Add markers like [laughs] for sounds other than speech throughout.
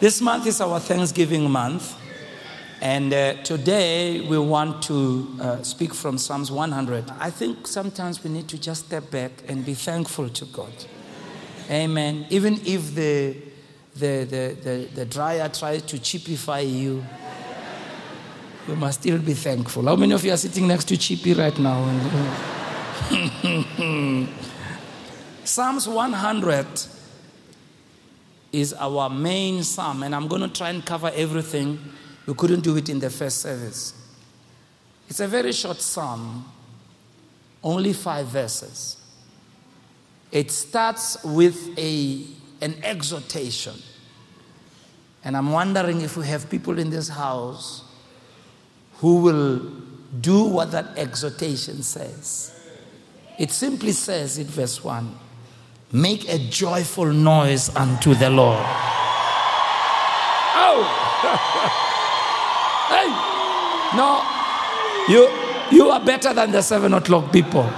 This month is our Thanksgiving month. And uh, today we want to uh, speak from Psalms 100. I think sometimes we need to just step back and be thankful to God. Amen. Even if the, the, the, the, the dryer tries to cheapify you, you must still be thankful. How many of you are sitting next to Chippy right now? [laughs] Psalms 100 is our main psalm, and I'm going to try and cover everything. We couldn't do it in the first service. It's a very short psalm, only five verses. It starts with a, an exhortation. And I'm wondering if we have people in this house who will do what that exhortation says. It simply says in verse 1 Make a joyful noise unto the Lord. Oh! [laughs] hey! No, you, you are better than the seven o'clock people.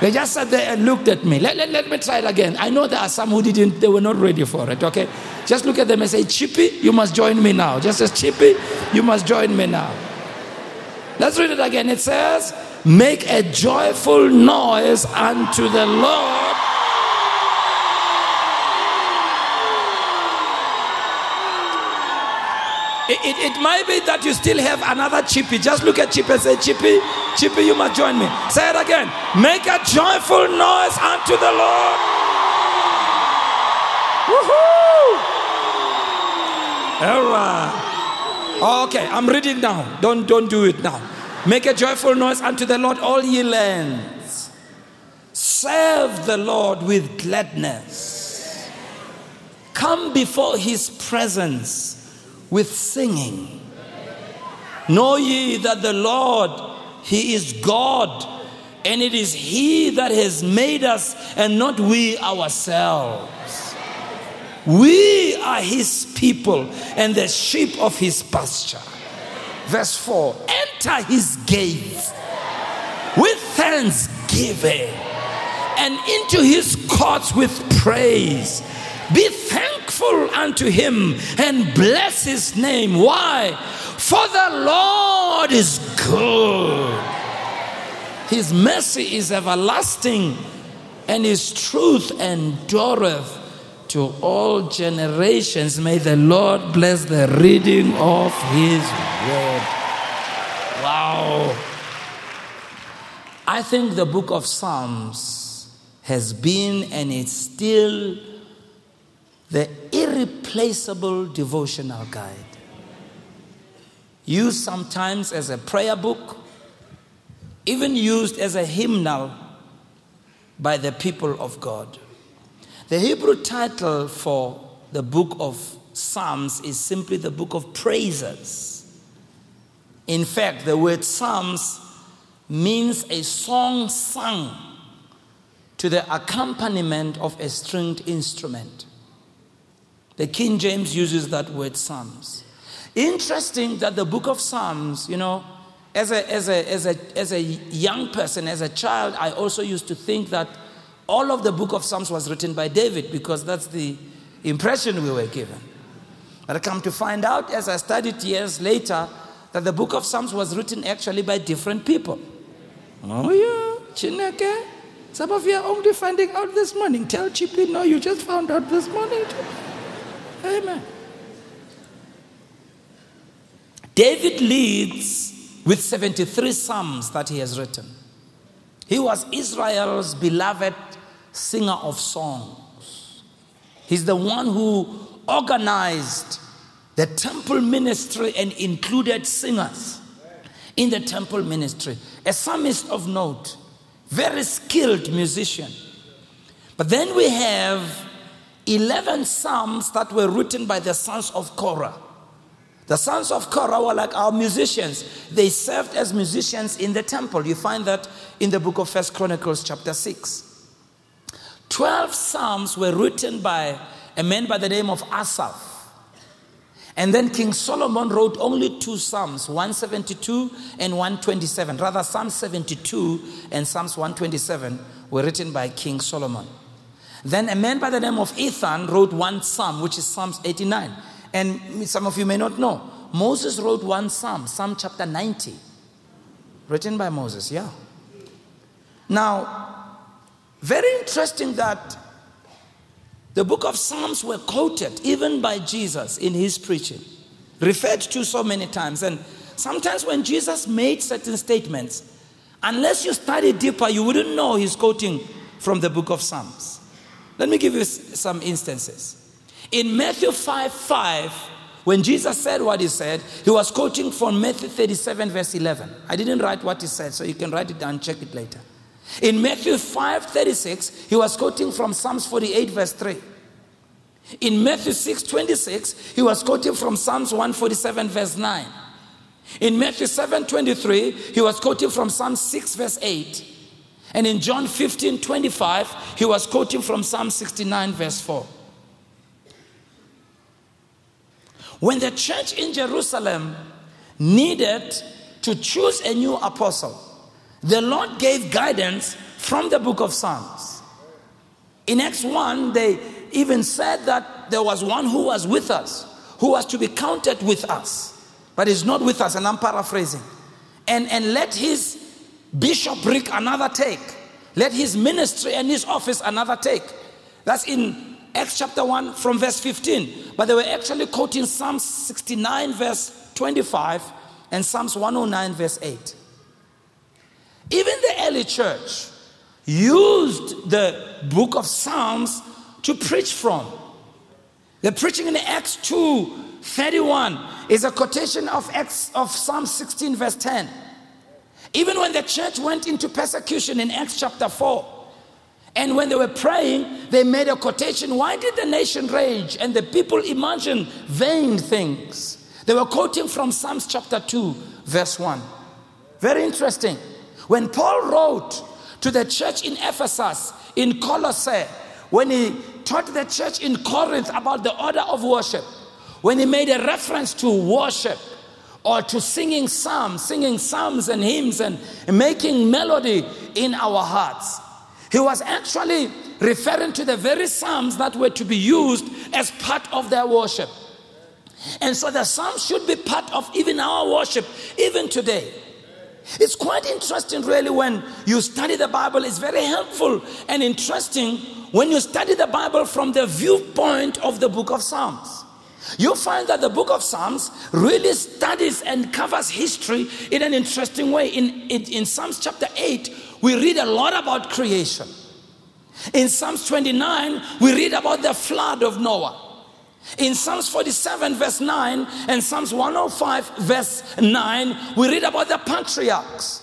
They just sat there and looked at me. Let, let, let me try it again. I know there are some who didn't, they were not ready for it, okay? Just look at them and say, Chippy, you must join me now. Just as Chippy, you must join me now. Let's read it again. It says, Make a joyful noise unto the Lord It, it, it, might be that you still have another chippy. Just look at Chippy and say, Chippy, Chippy, you must join me. Say it again. Make a joyful noise unto the Lord. Woohoo! All right. Oh, okay, I'm reading now. Don't, don't do it now. Make a joyful noise unto the Lord, all ye lands. Serve the Lord with gladness. Come before his presence with singing. Know ye that the Lord, He is God, and it is He that has made us and not we ourselves. We are His people and the sheep of His pasture. Verse 4 Enter His gates with thanksgiving and into His courts with praise. Be thankful unto him and bless his name. Why? For the Lord is good. His mercy is everlasting, and his truth endureth to all generations. May the Lord bless the reading of his word. Wow. I think the book of Psalms has been and is still the irreplaceable devotional guide. Used sometimes as a prayer book, even used as a hymnal by the people of God. The Hebrew title for the book of Psalms is simply the book of praises. In fact, the word Psalms means a song sung to the accompaniment of a stringed instrument. The King James uses that word Psalms. Interesting that the book of Psalms, you know, as a, as a, as a, as a young person, as a child, I also used to think that all of the book of Psalms was written by David because that's the impression we were given. But I come to find out as I studied years later that the book of Psalms was written actually by different people. Oh, yeah, Chineke. Some of you are only finding out this morning. Tell Chippy, no, you just found out this morning. Amen. David leads with 73 psalms that he has written. He was Israel's beloved singer of songs. He's the one who organized the temple ministry and included singers in the temple ministry. A psalmist of note, very skilled musician. But then we have 11 psalms that were written by the sons of Korah. The sons of Korah were like our musicians. They served as musicians in the temple. You find that in the book of First Chronicles, chapter 6. 12 psalms were written by a man by the name of Asaph. And then King Solomon wrote only two psalms, 172 and 127. Rather, Psalm 72 and Psalms 127 were written by King Solomon. Then a man by the name of Ethan wrote one psalm, which is Psalms 89. And some of you may not know, Moses wrote one psalm, Psalm chapter 90, written by Moses, yeah. Now, very interesting that the book of Psalms were quoted even by Jesus in his preaching, referred to so many times. And sometimes when Jesus made certain statements, unless you study deeper, you wouldn't know he's quoting from the book of Psalms. Let me give you some instances. In Matthew 5 5, when Jesus said what he said, he was quoting from Matthew 37, verse 11. I didn't write what he said, so you can write it down, check it later. In Matthew 5 36, he was quoting from Psalms 48, verse 3. In Matthew 6 26, he was quoting from Psalms 147, verse 9. In Matthew 7 23, he was quoting from Psalm 6, verse 8. And in John 15 25, he was quoting from Psalm 69, verse 4. When the church in Jerusalem needed to choose a new apostle, the Lord gave guidance from the book of Psalms. In Acts 1, they even said that there was one who was with us, who was to be counted with us, but is not with us, and I'm paraphrasing. And, and let his bishopric another take, let his ministry and his office another take. That's in Acts chapter 1 from verse 15. But they were actually quoting Psalm 69, verse 25, and Psalms 109, verse 8. Even the early church used the book of Psalms to preach from. The preaching in Acts 2 31 is a quotation of, Acts, of Psalm 16, verse 10. Even when the church went into persecution in Acts chapter 4, and when they were praying, they made a quotation Why did the nation rage and the people imagine vain things? They were quoting from Psalms chapter 2, verse 1. Very interesting. When Paul wrote to the church in Ephesus, in Colossae, when he taught the church in Corinth about the order of worship, when he made a reference to worship or to singing psalms, singing psalms and hymns and making melody in our hearts, he was actually referring to the very Psalms that were to be used as part of their worship. And so the Psalms should be part of even our worship, even today. It's quite interesting, really, when you study the Bible. It's very helpful and interesting when you study the Bible from the viewpoint of the book of Psalms. You'll find that the book of Psalms really studies and covers history in an interesting way. In, in, in Psalms chapter 8, we read a lot about creation. In Psalms 29, we read about the flood of Noah. In Psalms 47, verse 9, and Psalms 105, verse 9, we read about the patriarchs.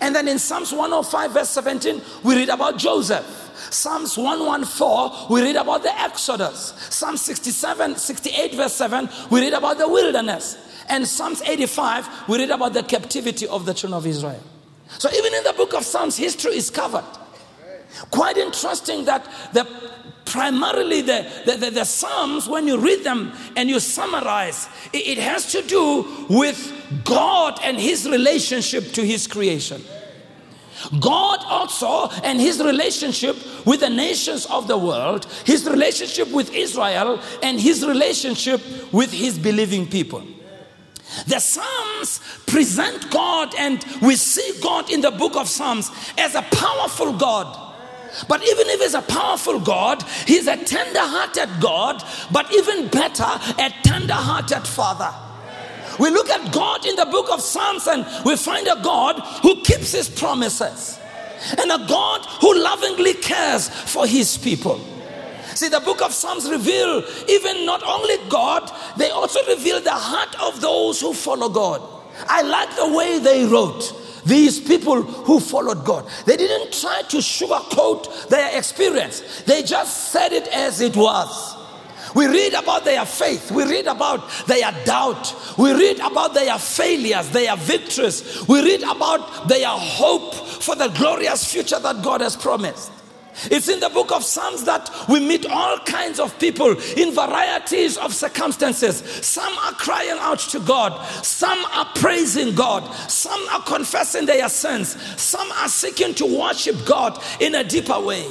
And then in Psalms 105, verse 17, we read about Joseph. Psalms 114, we read about the Exodus. Psalm 67, 68, verse 7, we read about the wilderness. And Psalms 85, we read about the captivity of the children of Israel. So even in the book of Psalms, history is covered. Quite interesting that the primarily the, the, the, the, Psalms, when you read them and you summarize, it, it has to do with God and his relationship to his creation. God also and his relationship with the nations of the world, his relationship with Israel, and his relationship with his believing people. The Psalms present God, and we see God in the book of Psalms as a powerful God. But even if he's a powerful God, he's a tender hearted God, but even better, a tender hearted Father. We look at God in the book of Psalms and we find a God who keeps his promises and a God who lovingly cares for his people. See, the book of Psalms reveal even not only God, they also reveal the heart of those who follow God. I like the way they wrote. These people who followed God, they didn't try to sugarcoat their experience, they just said it as it was. We read about their faith. We read about their doubt. We read about their failures, their victories. We read about their hope for the glorious future that God has promised. It's in the book of Psalms that we meet all kinds of people in varieties of circumstances. Some are crying out to God, some are praising God, some are confessing their sins, some are seeking to worship God in a deeper way.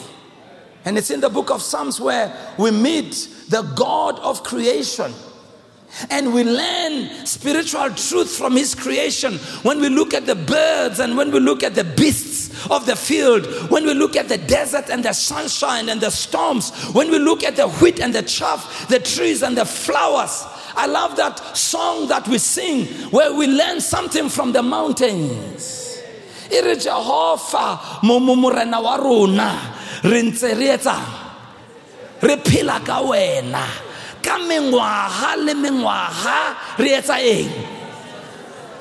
And it's in the book of Psalms where we meet the God of creation And we learn spiritual truth from His creation when we look at the birds and when we look at the beasts of the field, when we look at the desert and the sunshine and the storms, when we look at the wheat and the chaff, the trees and the flowers. I love that song that we sing where we learn something from the mountains. re jehova mo morena wa rona re ntse re etsang re phela ka wena. Ka mengwaga le mengwaga re etsa eng?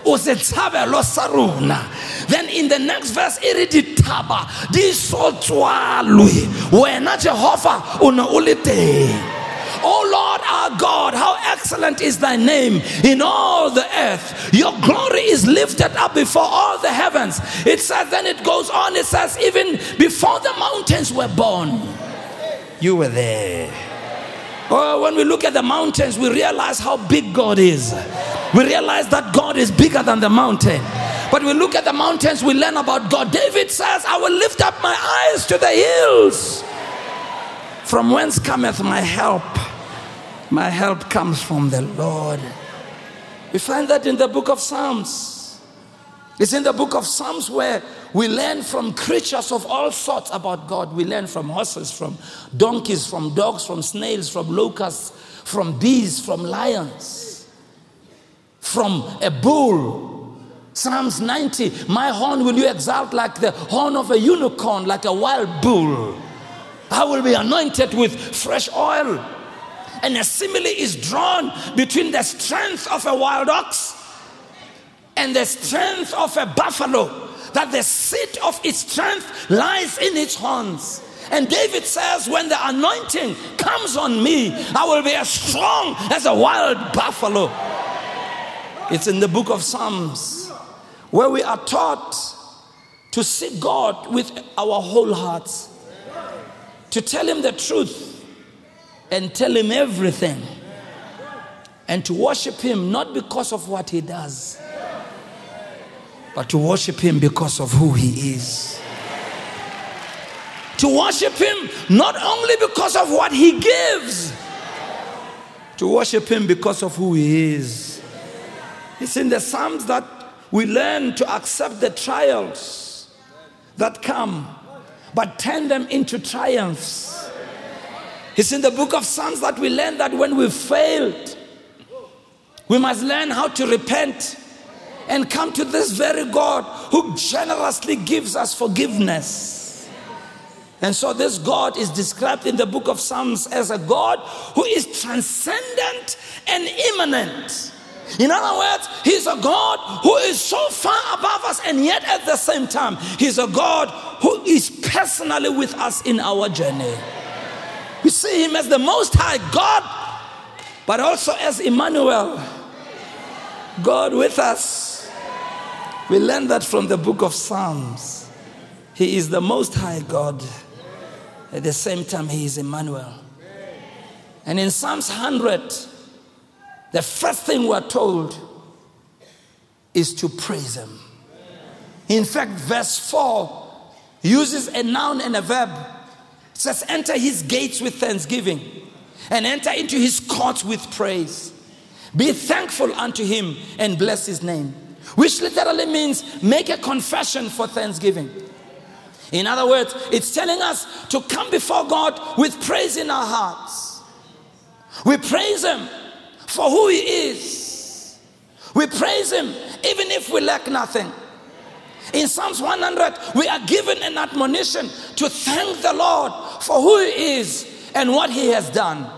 O setšhabelo sa rona. Then in the next verse e re dithaba di so tswalwe. Wena jehova o ne o le teng Oh Lord our God, how excellent is thy name in all the earth. Your glory is lifted up before all the heavens. It says, then it goes on, it says, even before the mountains were born, you were there. Oh, when we look at the mountains, we realize how big God is. We realize that God is bigger than the mountain. But we look at the mountains, we learn about God. David says, I will lift up my eyes to the hills. From whence cometh my help? My help comes from the Lord. We find that in the book of Psalms. It's in the book of Psalms where we learn from creatures of all sorts about God. We learn from horses, from donkeys, from dogs, from snails, from locusts, from bees, from lions, from a bull. Psalms 90 My horn will you exalt like the horn of a unicorn, like a wild bull. I will be anointed with fresh oil. And a simile is drawn between the strength of a wild ox and the strength of a buffalo, that the seat of its strength lies in its horns. And David says, When the anointing comes on me, I will be as strong as a wild buffalo. It's in the book of Psalms where we are taught to seek God with our whole hearts to tell him the truth and tell him everything. And to worship him not because of what he does but to worship him because of who he is. To worship him not only because of what he gives to worship him because of who he is. It's in the psalms that we learn to accept the trials that come but turn them into triumphs. It's in the book of Psalms that we learn that when we failed, we must learn how to repent and come to this very God who generously gives us forgiveness. And so, this God is described in the book of Psalms as a God who is transcendent and immanent. In other words, He's a God who is so far above us, and yet at the same time, He's a God who is personally with us in our journey. We see Him as the Most High God, but also as Emmanuel, God with us. We learn that from the book of Psalms. He is the Most High God. At the same time, He is Emmanuel. And in Psalms 100, the first thing we're told is to praise Him. In fact, verse 4 uses a noun and a verb. Says, Enter His gates with thanksgiving and enter into His courts with praise. Be thankful unto Him and bless His name, which literally means make a confession for thanksgiving. In other words, it's telling us to come before God with praise in our hearts. We praise Him for who He is. We praise Him even if we lack nothing. In Psalms 100, we are given an admonition to thank the Lord for who He is and what He has done.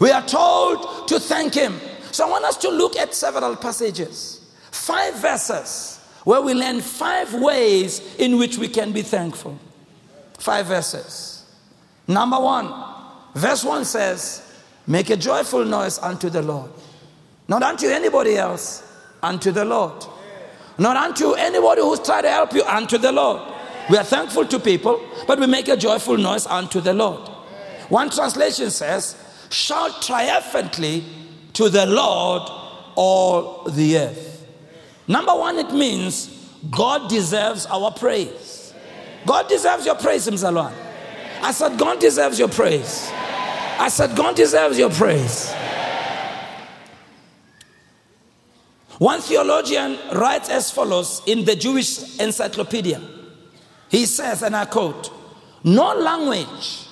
We are told to thank Him. So I want us to look at several passages, five verses, where we learn five ways in which we can be thankful. Five verses. Number one, verse 1 says, Make a joyful noise unto the Lord. Not unto anybody else, unto the Lord. Not unto anybody who's trying to help you, unto the Lord. We are thankful to people, but we make a joyful noise unto the Lord. One translation says, Shout triumphantly to the Lord, all the earth. Number one, it means God deserves our praise. God deserves your praise, Mzalwan. I said, God deserves your praise. I said, God deserves your praise. One theologian writes as follows in the Jewish Encyclopedia. He says, and I quote, No language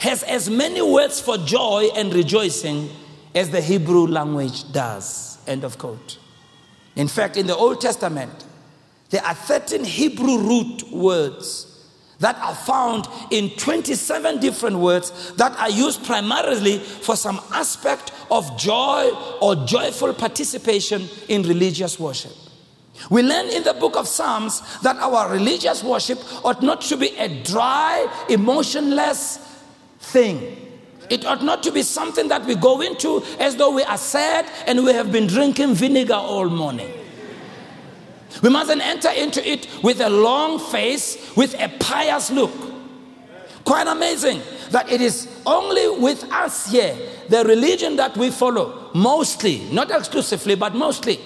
has as many words for joy and rejoicing as the Hebrew language does. End of quote. In fact, in the Old Testament, there are 13 Hebrew root words that are found in 27 different words that are used primarily for some aspect of joy or joyful participation in religious worship. We learn in the book of Psalms that our religious worship ought not to be a dry, emotionless thing. It ought not to be something that we go into as though we are sad and we have been drinking vinegar all morning. We mustn't enter into it with a long face, with a pious look. Quite amazing that it is only with us here, the religion that we follow, mostly, not exclusively, but mostly,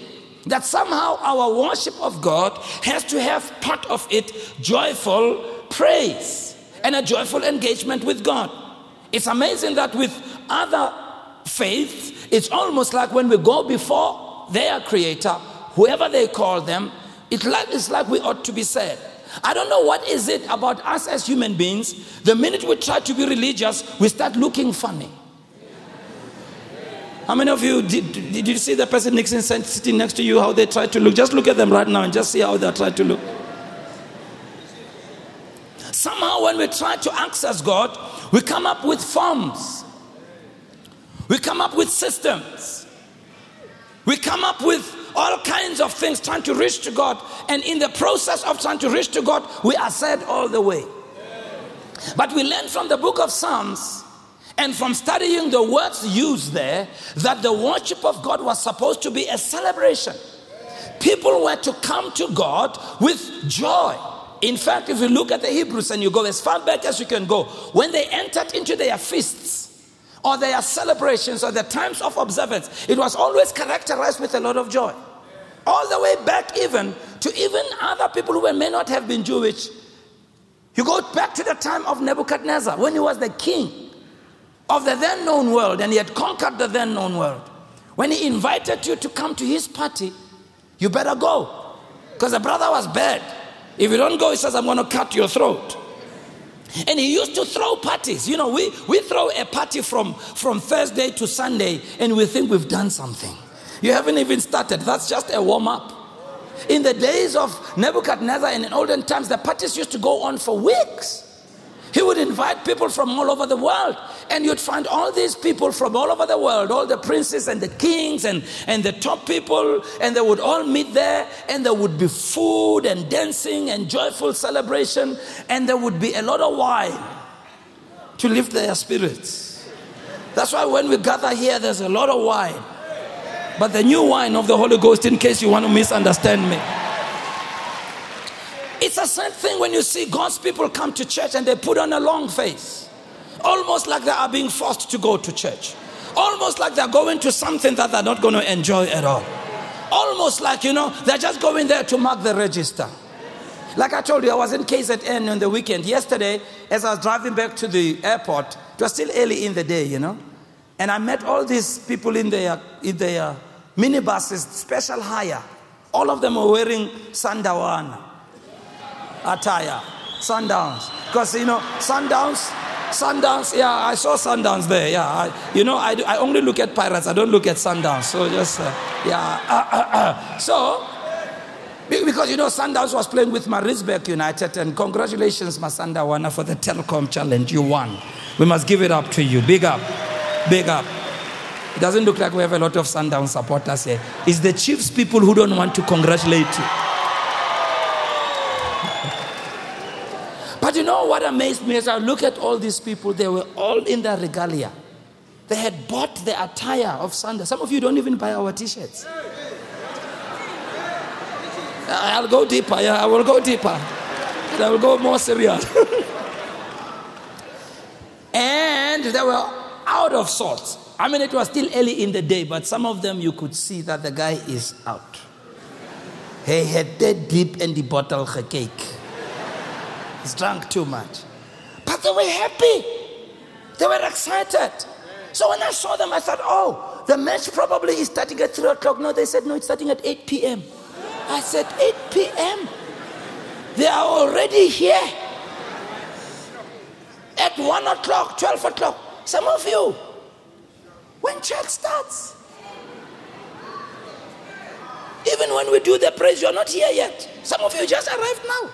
that somehow our worship of God has to have part of it joyful praise and a joyful engagement with God. It's amazing that with other faiths, it's almost like when we go before their creator, whoever they call them, it's like, we ought to be said. I don't know what is it about us as human beings. The minute we try to be religious, we start looking funny. How many of you did, did you see the person Nixon sitting next to you, how they try to look? Just look at them right now and just see how they try to look. Somehow, when we try to access God, we come up with forms, we come up with systems, we come up with all kinds of things trying to reach to God. And in the process of trying to reach to God, we are sad all the way. But we learn from the book of Psalms and from studying the words used there that the worship of God was supposed to be a celebration. People were to come to God with joy. In fact, if you look at the Hebrews and you go as far back as you can go, when they entered into their feasts, or their celebrations or the times of observance, it was always characterized with a lot of joy. All the way back, even to even other people who may not have been Jewish. You go back to the time of Nebuchadnezzar when he was the king of the then known world and he had conquered the then known world. When he invited you to come to his party, you better go because the brother was bad. If you don't go, he says, I'm going to cut your throat. And he used to throw parties. You know, we, we throw a party from, from Thursday to Sunday and we think we've done something. You haven't even started. That's just a warm up. In the days of Nebuchadnezzar and in olden times, the parties used to go on for weeks. He would invite people from all over the world, and you'd find all these people from all over the world, all the princes and the kings and, and the top people, and they would all meet there, and there would be food and dancing and joyful celebration, and there would be a lot of wine to lift their spirits. That's why when we gather here, there's a lot of wine. But the new wine of the Holy Ghost, in case you want to misunderstand me. It's a sad thing when you see God's people come to church and they put on a long face, almost like they are being forced to go to church, almost like they're going to something that they're not going to enjoy at all. Almost like, you know, they're just going there to mark the register. Like I told you, I was in KZN on the weekend. Yesterday, as I was driving back to the airport, it was still early in the day, you know, and I met all these people in their, in their minibuses, special hire. All of them were wearing sandawana attire. Sundowns. Because, you know, sundowns, sundowns, yeah, I saw sundowns there. Yeah, I, you know, I, I only look at pirates, I don't look at sundowns. So just, uh, yeah. Uh, uh, uh. so, because, you know, Sundowns was playing with Maritzburg United, and congratulations, Masandawana, for the Telecom Challenge. You won. We must give it up to you. Big up. Big up. It doesn't look like we have a lot of Sundown supporters here. It's the Chiefs people who don't want to congratulate you. But you know what amazed me as I look at all these people, they were all in their regalia. They had bought the attire of Sunday. Some of you don't even buy our t shirts. I'll go deeper. Yeah, I will go deeper. And I will go more serious. [laughs] and they were out of sorts. I mean, it was still early in the day, but some of them you could see that the guy is out. He had that deep in the bottle cake. He's drunk too much. But they were happy. They were excited. So when I saw them, I thought, oh, the match probably is starting at 3 o'clock. No, they said, no, it's starting at 8 p.m. I said, 8 p.m. They are already here. At 1 o'clock, 12 o'clock. Some of you, when church starts, even when we do the praise, you're not here yet. Some of you just arrived now.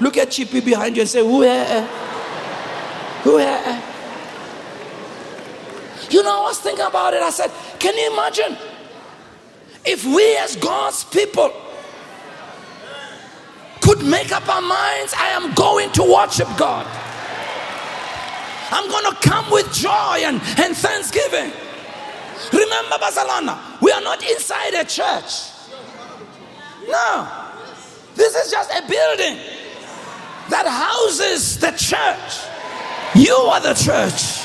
Look at Chippy behind you and say, Who here? Who here? You know, I was thinking about it. I said, Can you imagine if we as God's people could make up our minds, I am going to worship God. I'm going to come with joy and, and thanksgiving. Remember, Barcelona, we are not inside a church. No, this is just a building that houses the church. You are the church.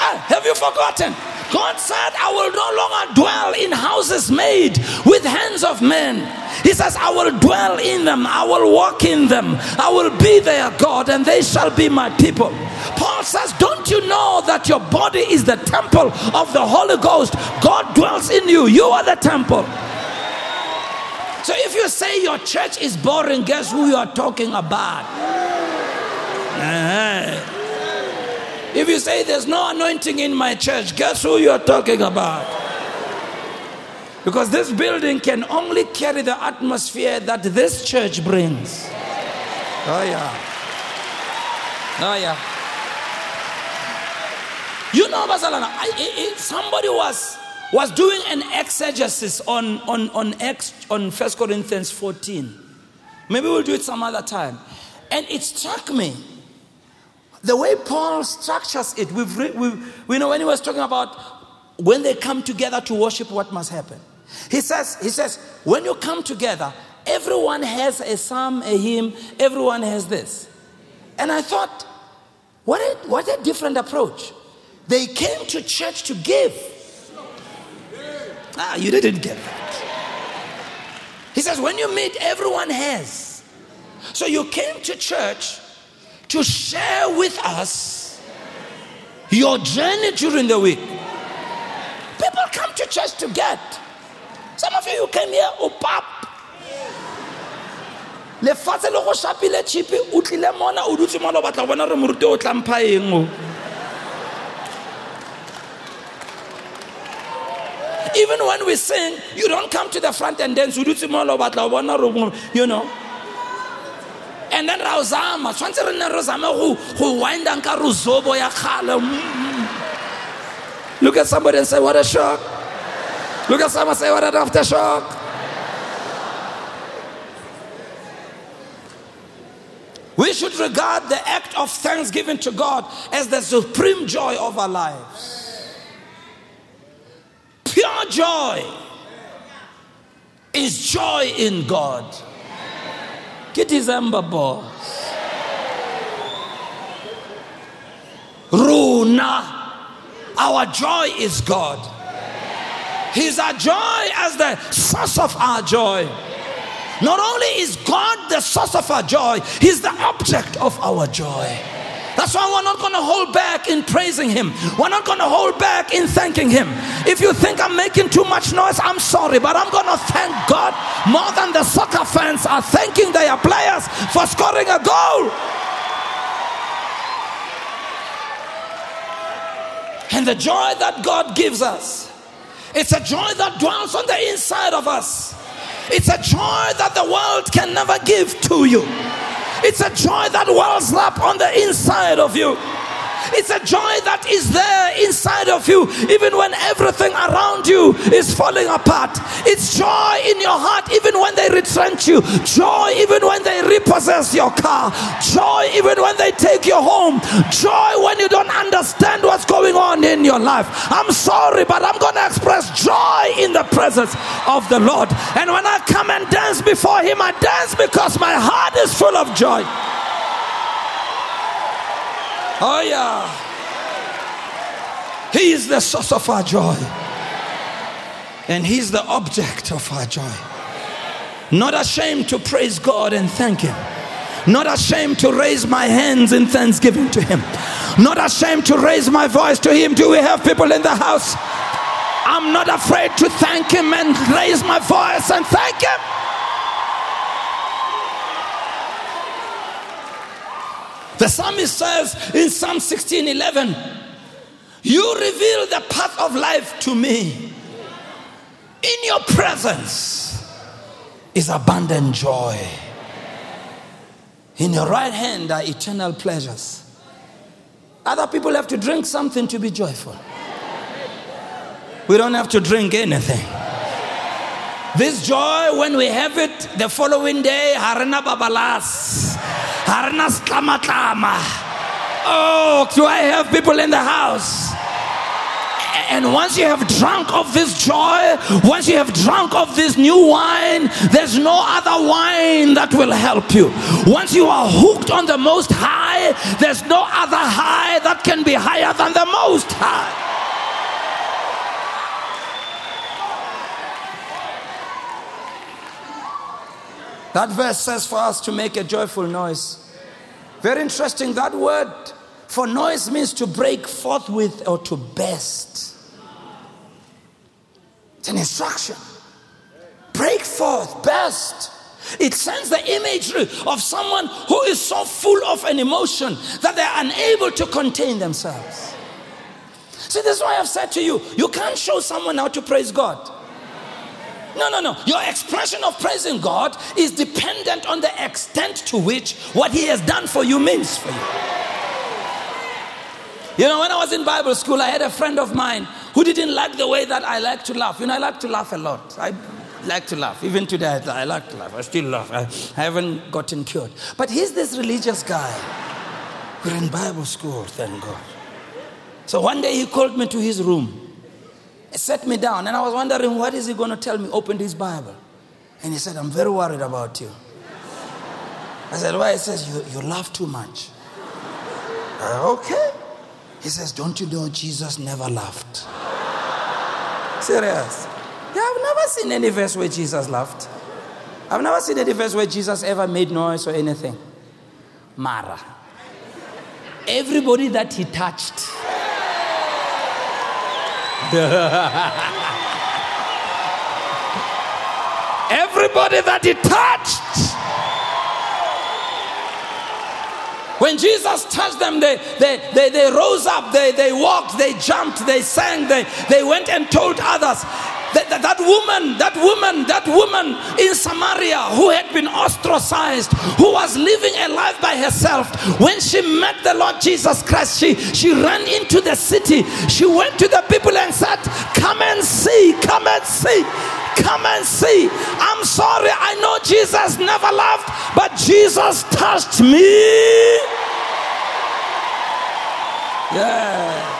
Ah, have you forgotten? God said, I will no longer dwell in houses made with hands of men. He says, I will dwell in them, I will walk in them, I will be their God, and they shall be my people. Paul says, Don't you know that your body is the temple of the Holy Ghost? God dwells in you, you are the temple. So if you say your church is boring, guess who you are talking about? Uh-huh. If you say there's no anointing in my church, guess who you're talking about? Because this building can only carry the atmosphere that this church brings. Oh, yeah. Oh, yeah. You know, I, somebody was, was doing an exegesis on, on, on, X, on 1 Corinthians 14. Maybe we'll do it some other time. And it struck me the way Paul structures it, we've, re- we've, we know when he was talking about when they come together to worship, what must happen. He says, he says, when you come together, everyone has a psalm, a hymn, everyone has this. And I thought, what a, what a different approach. They came to church to give. Ah, you didn't get that. He says, when you meet, everyone has. So you came to church to share with us your journey during the week. People come to church to get. Some of you, you came here, oh, pap. lefatshe le go shapile chipi o tlile mona o mona batla bona re o eng o even when we sing you don't come to the front and dance you know. And then ra o zama tshwanetse re ya kgale. Look at somebody and say what a shock. Look at someone and say what an aftershock. We should regard the act of thanksgiving to God as the supreme joy of our lives. Pure joy is joy in God. Ember boss. Runa. Our joy is God. He's our joy as the source of our joy. Not only is God the source of our joy, He's the object of our joy. That's why we're not going to hold back in praising Him. We're not going to hold back in thanking Him. If you think I'm making too much noise, I'm sorry, but I'm going to thank God more than the soccer fans are thanking their players for scoring a goal. And the joy that God gives us, it's a joy that dwells on the inside of us. It's a joy that the world can never give to you. It's a joy that wells up on the inside of you. It's a joy that is there inside of you, even when everything around you is falling apart. It's joy in your heart, even when they retrench you. Joy, even when they repossess your car. Joy, even when they take you home. Joy when you don't understand what's going on in your life. I'm sorry, but I'm going to express joy in the presence of the Lord. And when I come and dance before Him, I dance because my heart is full of joy. Oh, yeah. He is the source of our joy. And He's the object of our joy. Not ashamed to praise God and thank Him. Not ashamed to raise my hands in thanksgiving to Him. Not ashamed to raise my voice to Him. Do we have people in the house? I'm not afraid to thank Him and raise my voice and thank Him. The psalmist says in Psalm 16 11, You reveal the path of life to me. In your presence is abundant joy. In your right hand are eternal pleasures. Other people have to drink something to be joyful. We don't have to drink anything. This joy, when we have it the following day, harana babalas, sklamatlama. Oh, do I have people in the house? And once you have drunk of this joy, once you have drunk of this new wine, there's no other wine that will help you. Once you are hooked on the most high, there's no other high that can be higher than the most high. That verse says for us to make a joyful noise. Very interesting. That word for noise means to break forth with or to burst. It's an instruction. Break forth, burst. It sends the imagery of someone who is so full of an emotion that they're unable to contain themselves. See, this is why I've said to you you can't show someone how to praise God. No, no, no. Your expression of praising God is dependent on the extent to which what He has done for you means for you. You know, when I was in Bible school, I had a friend of mine who didn't like the way that I like to laugh. You know, I like to laugh a lot. I like to laugh. Even today, I like to laugh. I still laugh. I, haven't gotten cured. But he's this religious guy. We're in Bible school, thank God. So one day he called me to his room. Sat me down, and I was wondering, what is he going to tell me? Opened his Bible. And he said, I'm very worried about you. I said, Why? He says, You, you laugh too much. okay. He says, Don't you know Jesus never laughed? Serious. Yeah, I've never seen any verse where Jesus laughed. I've never seen any verse where Jesus ever made noise or anything. Mara. Everybody that he touched. [laughs] Everybody that he touched. When Jesus touched them, they, they, they, they rose up, they, they walked, they jumped, they sang, they, they went and told others. That, that, that, woman, that woman, that woman in Samaria who had been ostracized, who was living a life by herself, when she met the Lord Jesus Christ, she, she ran into the city. She went to the people and said, Come and see, come and see. Come and see. I'm sorry, I know Jesus never loved, but Jesus touched me. Yeah.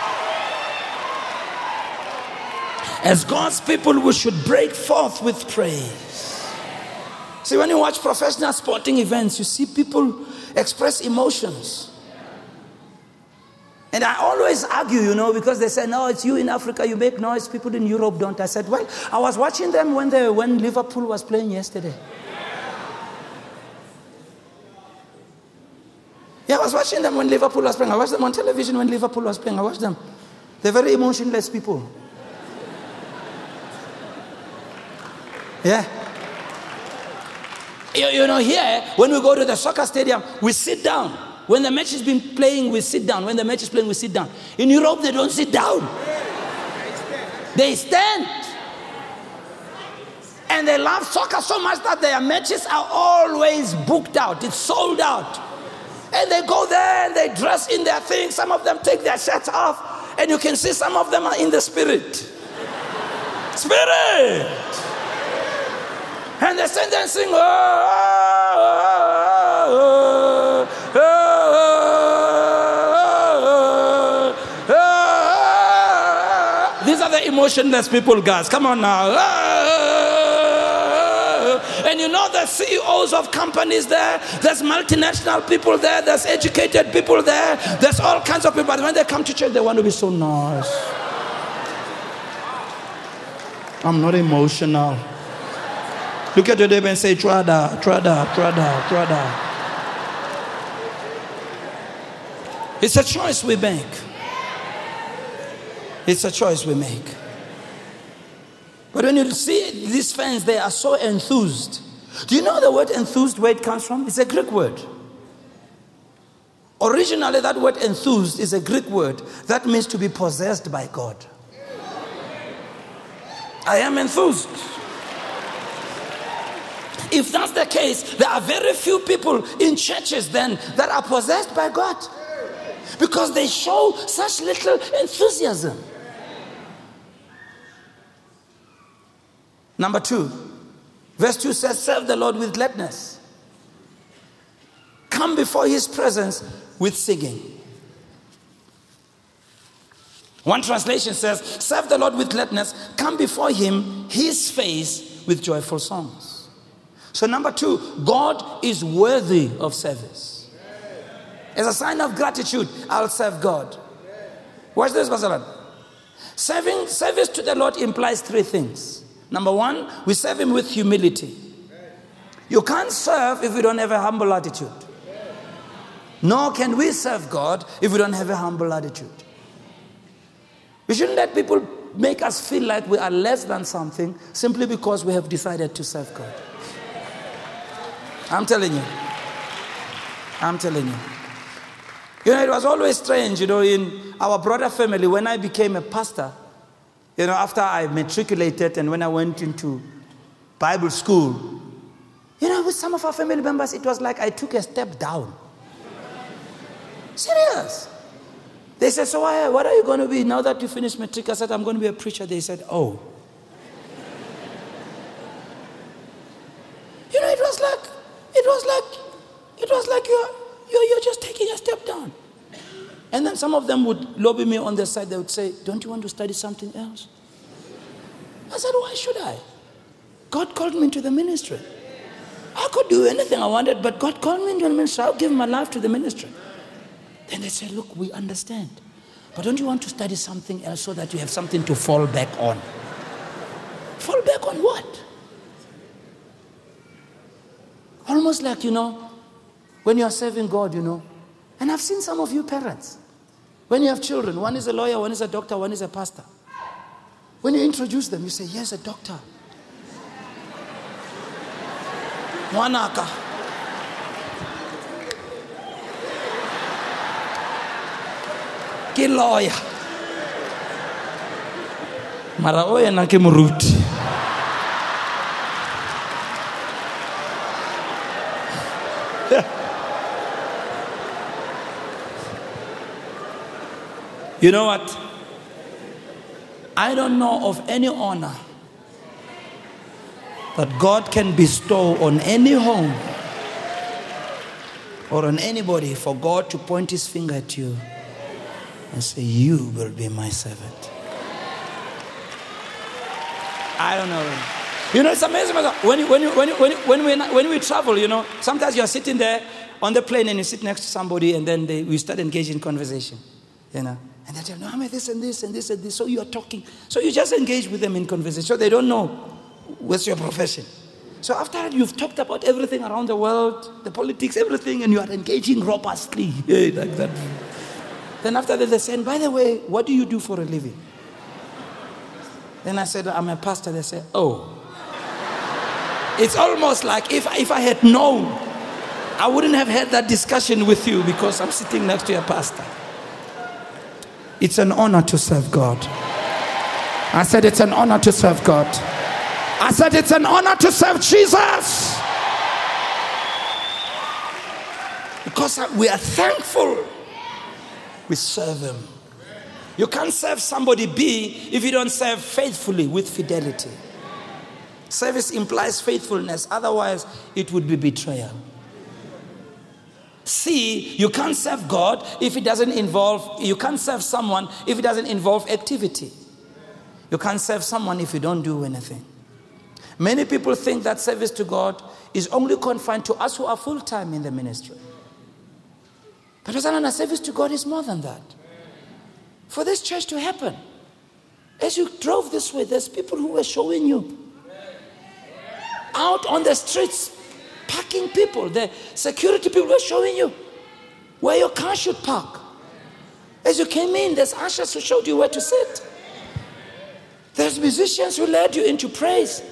As God's people, we should break forth with praise. See, when you watch professional sporting events, you see people express emotions. And I always argue, you know, because they say, no, it's you in Africa, you make noise, people in Europe don't. I said, well, I was watching them when, they, when Liverpool was playing yesterday. Yeah, I was watching them when Liverpool was playing. I watched them on television when Liverpool was playing. I watched them. They're very emotionless people. Yeah. You, you know, here, when we go to the soccer stadium, we sit down. When the match has been playing, we sit down. When the match is playing, we sit down. In Europe, they don't sit down. They stand. And they love soccer so much that their matches are always booked out. It's sold out. And they go there and they dress in their things. Some of them take their shirts off. And you can see some of them are in the spirit. Spirit. And they there and sing. Oh, oh, oh, These are the emotionless people, guys. Come on now. And you know the CEOs of companies there, there's multinational people there, there's educated people there, there's all kinds of people. But when they come to church, they want to be so nice. I'm not emotional. Look at your neighbor and say, Trada, Trada, Trada, Trada. It's a choice we make. It's a choice we make. But when you see these fans, they are so enthused. Do you know the word enthused, where it comes from? It's a Greek word. Originally, that word enthused is a Greek word that means to be possessed by God. I am enthused. If that's the case, there are very few people in churches then that are possessed by God because they show such little enthusiasm. Number two, verse 2 says, Serve the Lord with gladness. Come before his presence with singing. One translation says, Serve the Lord with gladness, come before him, his face, with joyful songs. So, number two, God is worthy of service. As a sign of gratitude, I'll serve God. Watch this, Pastor. Serving service to the Lord implies three things. Number one, we serve Him with humility. You can't serve if you don't have a humble attitude. Nor can we serve God if we don't have a humble attitude. We shouldn't let people make us feel like we are less than something simply because we have decided to serve God. I'm telling you. I'm telling you. You know, it was always strange, you know, in our brother family, when I became a pastor, you know, after I matriculated and when I went into Bible school, you know, with some of our family members, it was like I took a step down. Serious. They said, So what are you going to be now that you finished matric? I said, I'm going to be a preacher. They said, Oh. you know, it was like, it was like, it was like you're, you're, you're just taking a step down. And then some of them would lobby me on their side. They would say, Don't you want to study something else? I said, Why should I? God called me into the ministry. I could do anything I wanted, but God called me into the ministry. I'll give my life to the ministry. Then they said, Look, we understand. But don't you want to study something else so that you have something to fall back on? Fall back on what? Almost like, you know, when you are serving God, you know. And I've seen some of you parents. When you have children, one is a lawyer, one is a doctor, one is a pastor. When you introduce them, you say, Yes, a doctor. Wanaka. ke lawyer mara o yena ke you know what i don't know of any honor that god can bestow on any home or on anybody for god to point his finger at you and say, You will be my servant. I don't know. You know, it's amazing. When, when, when, when, when, we, when we travel, you know, sometimes you're sitting there on the plane and you sit next to somebody and then they, we start engaging conversation, you know. And they tell no, I'm this and this and this and this. So you're talking. So you just engage with them in conversation. So they don't know what's your profession. So after you've talked about everything around the world, the politics, everything, and you are engaging robustly, [laughs] like that. Then after that, they said, by the way, what do you do for a living? Then I said, I'm a pastor. They said, oh. It's almost like if, if I had known, I wouldn't have had that discussion with you because I'm sitting next to a pastor. It's an honor to serve God. I said, it's an honor to serve God. I said, it's an honor to serve Jesus. Because we are thankful we serve Him. You can't serve somebody B if you don't serve faithfully with fidelity. Service implies faithfulness, otherwise, it would be betrayal. C, you can't serve God if it doesn't involve, you can't serve someone if it doesn't involve activity. You can't serve someone if you don't do anything. Many people think that service to God is only confined to us who are full time in the ministry. But Hosanna, service to God is more than that. For this church to happen, as you drove this way, there's people who were showing you out on the streets, parking people, the security people were showing you where your car should park. As you came in, there's ushers who showed you where to sit. There's musicians who led you into praise.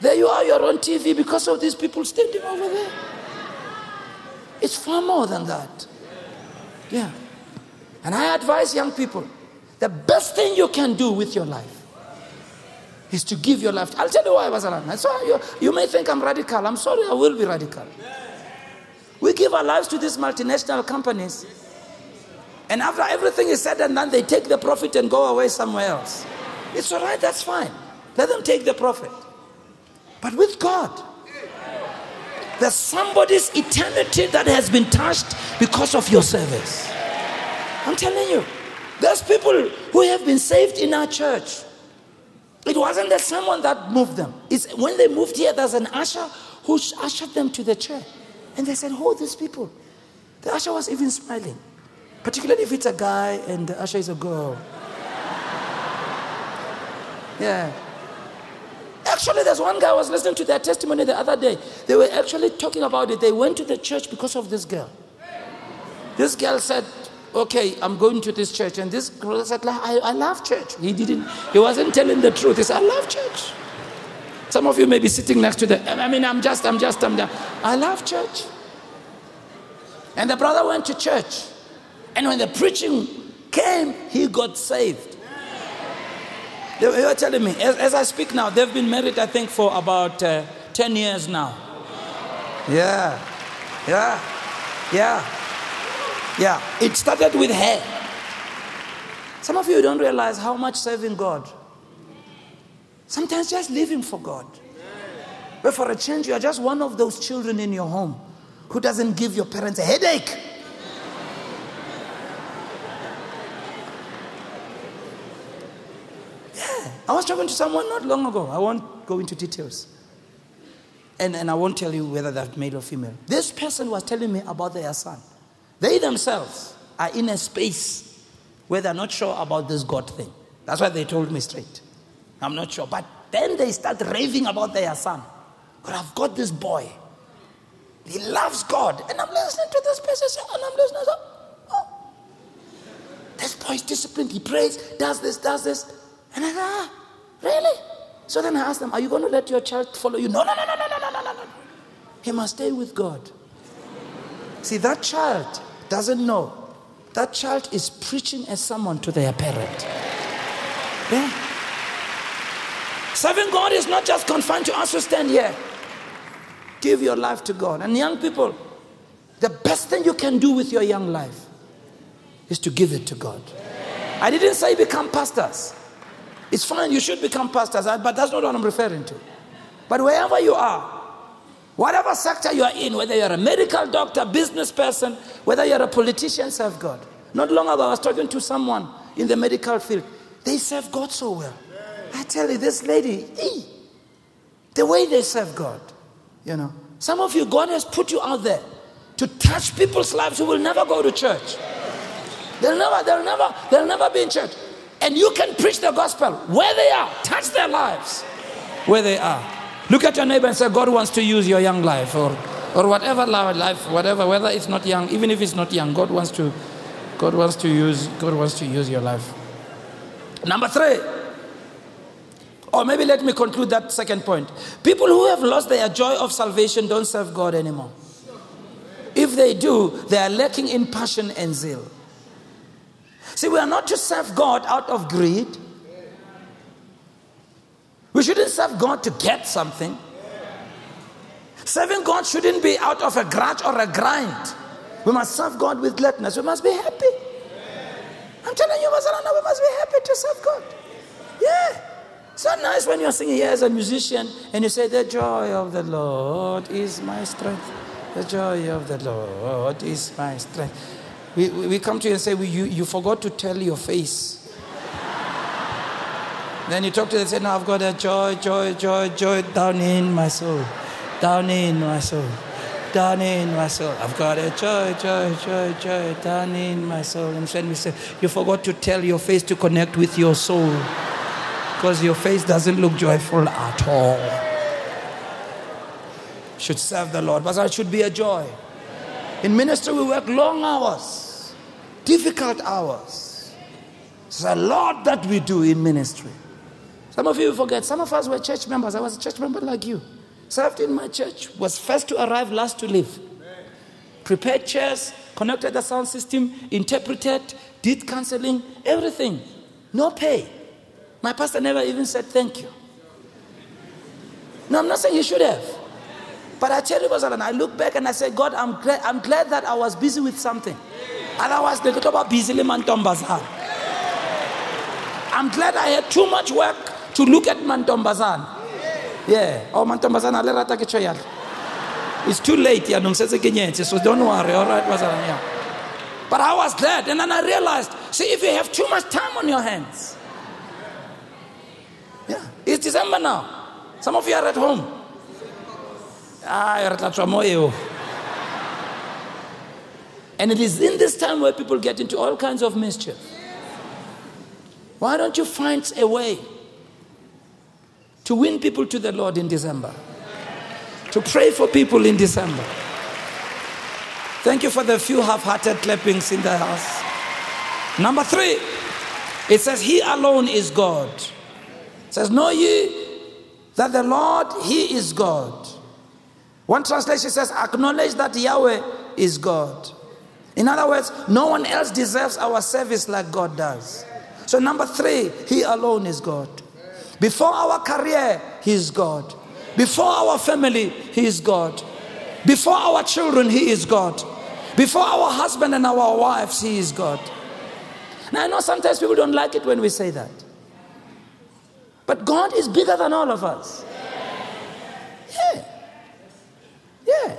There you are, you're on TV because of these people standing over there. It's far more than that. Yeah. And I advise young people the best thing you can do with your life is to give your life. I'll tell you why, Basalan. So you, you may think I'm radical. I'm sorry, I will be radical. We give our lives to these multinational companies. And after everything is said and done, they take the profit and go away somewhere else. It's all right, that's fine. Let them take the profit. But with God, there's somebody's eternity that has been touched because of your service. I'm telling you, there's people who have been saved in our church. It wasn't that someone that moved them. It's when they moved here, there's an usher who ushered them to the chair. And they said, Who are these people? The usher was even smiling, particularly if it's a guy and the usher is a girl. [laughs] Yeah. Actually, there's one guy I was listening to their testimony the other day. They were actually talking about it. They went to the church because of this girl. This girl said, Okay, I'm going to this church. And this girl said, I, I love church. He didn't, he wasn't telling the truth. He said, I love church. Some of you may be sitting next to the, I mean, I'm just, I'm just, I'm just, I love church. And the brother went to church. And when the preaching came, he got saved. They were telling me, as, as I speak now, they've been married, I think, for about uh, 10 years now. Yeah, yeah, yeah, yeah. It started with her. Some of you don't realize how much serving God. Sometimes just living for God. But for a change, you are just one of those children in your home who doesn't give your parents a headache. Yeah. I was talking to someone not long ago. I won't go into details. And, and I won't tell you whether they're male or female. This person was telling me about their son. They themselves are in a space where they're not sure about this God thing. That's why they told me straight. I'm not sure. But then they start raving about their son. But I've got this boy. He loves God. And I'm listening to this person and I'm listening. So, oh. This boy is disciplined. He prays, does this, does this. And I go, ah, Really? So then I asked them, Are you going to let your child follow you? No, no, no, no, no, no, no, no, no. He must stay with God. See, that child doesn't know. That child is preaching as someone to their parent. Yeah. Serving God is not just confined to us who stand here. Give your life to God. And young people, the best thing you can do with your young life is to give it to God. I didn't say become pastors. It's fine, you should become pastors, but that's not what I'm referring to. But wherever you are, whatever sector you are in, whether you're a medical doctor, business person, whether you're a politician, serve God. Not long ago, I was talking to someone in the medical field. They serve God so well. I tell you, this lady, the way they serve God, you know. Some of you, God has put you out there to touch people's lives who will never go to church. They'll never, they'll never, they'll never be in church. And you can preach the gospel where they are, touch their lives where they are. Look at your neighbor and say, God wants to use your young life or, or whatever life, whatever, whether it's not young, even if it's not young, God wants to, God wants to use, God wants to use your life. Number three, or maybe let me conclude that second point. People who have lost their joy of salvation don't serve God anymore. If they do, they are lacking in passion and zeal. See, we are not to serve God out of greed. We serve God to get something. Serving God shouldn't be out of a grudge or a grind. We must serve God with gladness. We must be happy. I'm telling you, Mazalana, we must be happy to serve God. Yeah. It's not nice when you're singing here as a musician and you say, The joy of the Lord is my strength. The joy of the Lord is my strength. We, we come to you and say, you, you forgot to tell your face. Then you talk to them and say, No, I've got a joy, joy, joy, joy down in my soul. Down in my soul. Down in my soul. I've got a joy, joy, joy, joy down in my soul. And then we say, You forgot to tell your face to connect with your soul. Because your face doesn't look joyful at all. Should serve the Lord, but it should be a joy. In ministry, we work long hours. difficult hours. There's a lot that we do in ministry. Some of you forget, some of us were church members. I was a church member like you. Served in my church, was first to arrive, last to leave. Prepared chairs, connected the sound system, interpreted, did counseling, everything. No pay. My pastor never even said thank you. No, I'm not saying you should have. But I tell you, I look back and I say, God, I'm glad, I'm glad that I was busy with something. Otherwise, they could talk about busy mantombazan. I'm glad I had too much work to look at mantombazan. Yeah. Oh, mantombazan, ale rata ke It's too late, yeah, so don't worry, all right, yeah. But I was glad, and then I realized, see, if you have too much time on your hands, yeah, it's December now. Some of you are at home. Ah, and it is in this time where people get into all kinds of mischief. Why don't you find a way to win people to the Lord in December? To pray for people in December. Thank you for the few half hearted clappings in the house. Number three, it says, He alone is God. It says, Know ye that the Lord, He is God. One translation says, acknowledge that Yahweh is God. In other words, no one else deserves our service like God does. So, number three, He alone is God. Before our career, He is God. Before our family, He is God. Before our children, He is God. Before our husband and our wives, He is God. Now, I know sometimes people don't like it when we say that. But God is bigger than all of us. Yeah. Yeah.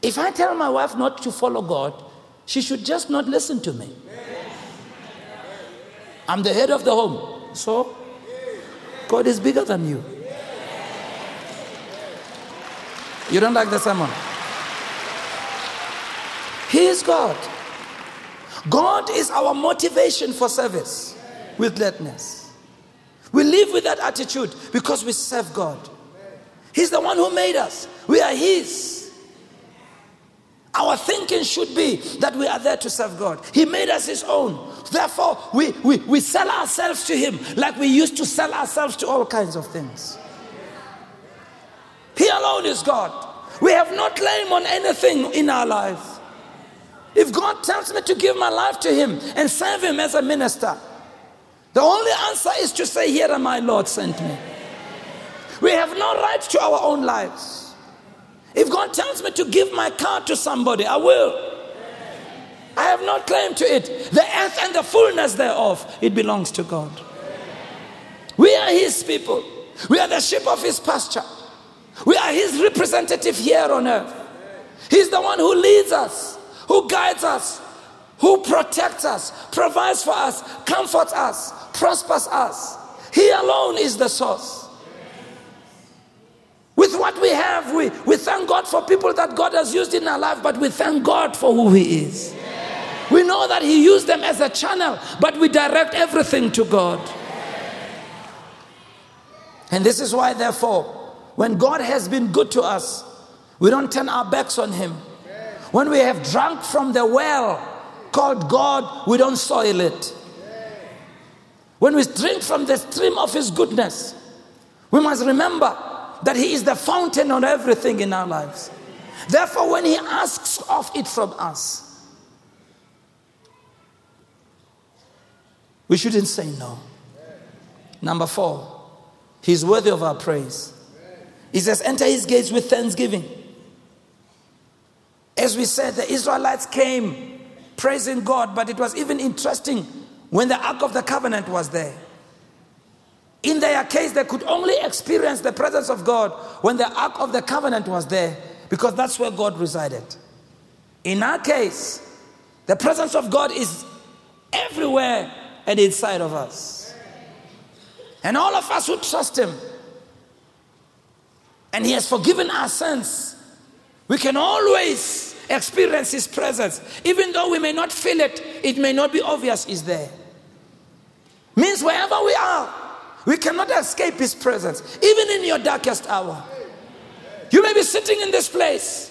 If I tell my wife not to follow God, she should just not listen to me. I'm the head of the home. So, God is bigger than you. You don't like the sermon? He is God. God is our motivation for service with gladness. We live with that attitude because we serve God. He's the one who made us, we are His. Our thinking should be that we are there to serve God. He made us His own. Therefore, we, we, we sell ourselves to Him like we used to sell ourselves to all kinds of things. He alone is God. We have no claim on anything in our lives. If God tells me to give my life to Him and serve Him as a minister, the only answer is to say, Here am I, Lord, sent me. We have no right to our own lives. If God tells me to give my car to somebody, I will. I have no claim to it. The earth and the fullness thereof, it belongs to God. We are His people. We are the sheep of His pasture. We are His representative here on earth. He's the one who leads us, who guides us, who protects us, provides for us, comforts us, prospers us. He alone is the source. With what we have, we, we thank God for people that God has used in our life, but we thank God for who He is. We know that He used them as a channel, but we direct everything to God. And this is why, therefore, when God has been good to us, we don't turn our backs on Him. When we have drunk from the well called God, we don't soil it. When we drink from the stream of His goodness, we must remember that He is the fountain of everything in our lives. Therefore, when He asks of it from us, we shouldn't say no. Number four, He's worthy of our praise. He says, Enter His gates with thanksgiving. As we said, the Israelites came praising God, but it was even interesting when the Ark of the Covenant was there. In their case, they could only experience the presence of God when the Ark of the Covenant was there because that's where God resided. In our case, the presence of God is everywhere and inside of us. And all of us who trust Him, and He has forgiven our sins, we can always experience His presence. Even though we may not feel it, it may not be obvious He's there. Means wherever we are, we cannot escape His presence, even in your darkest hour. You may be sitting in this place,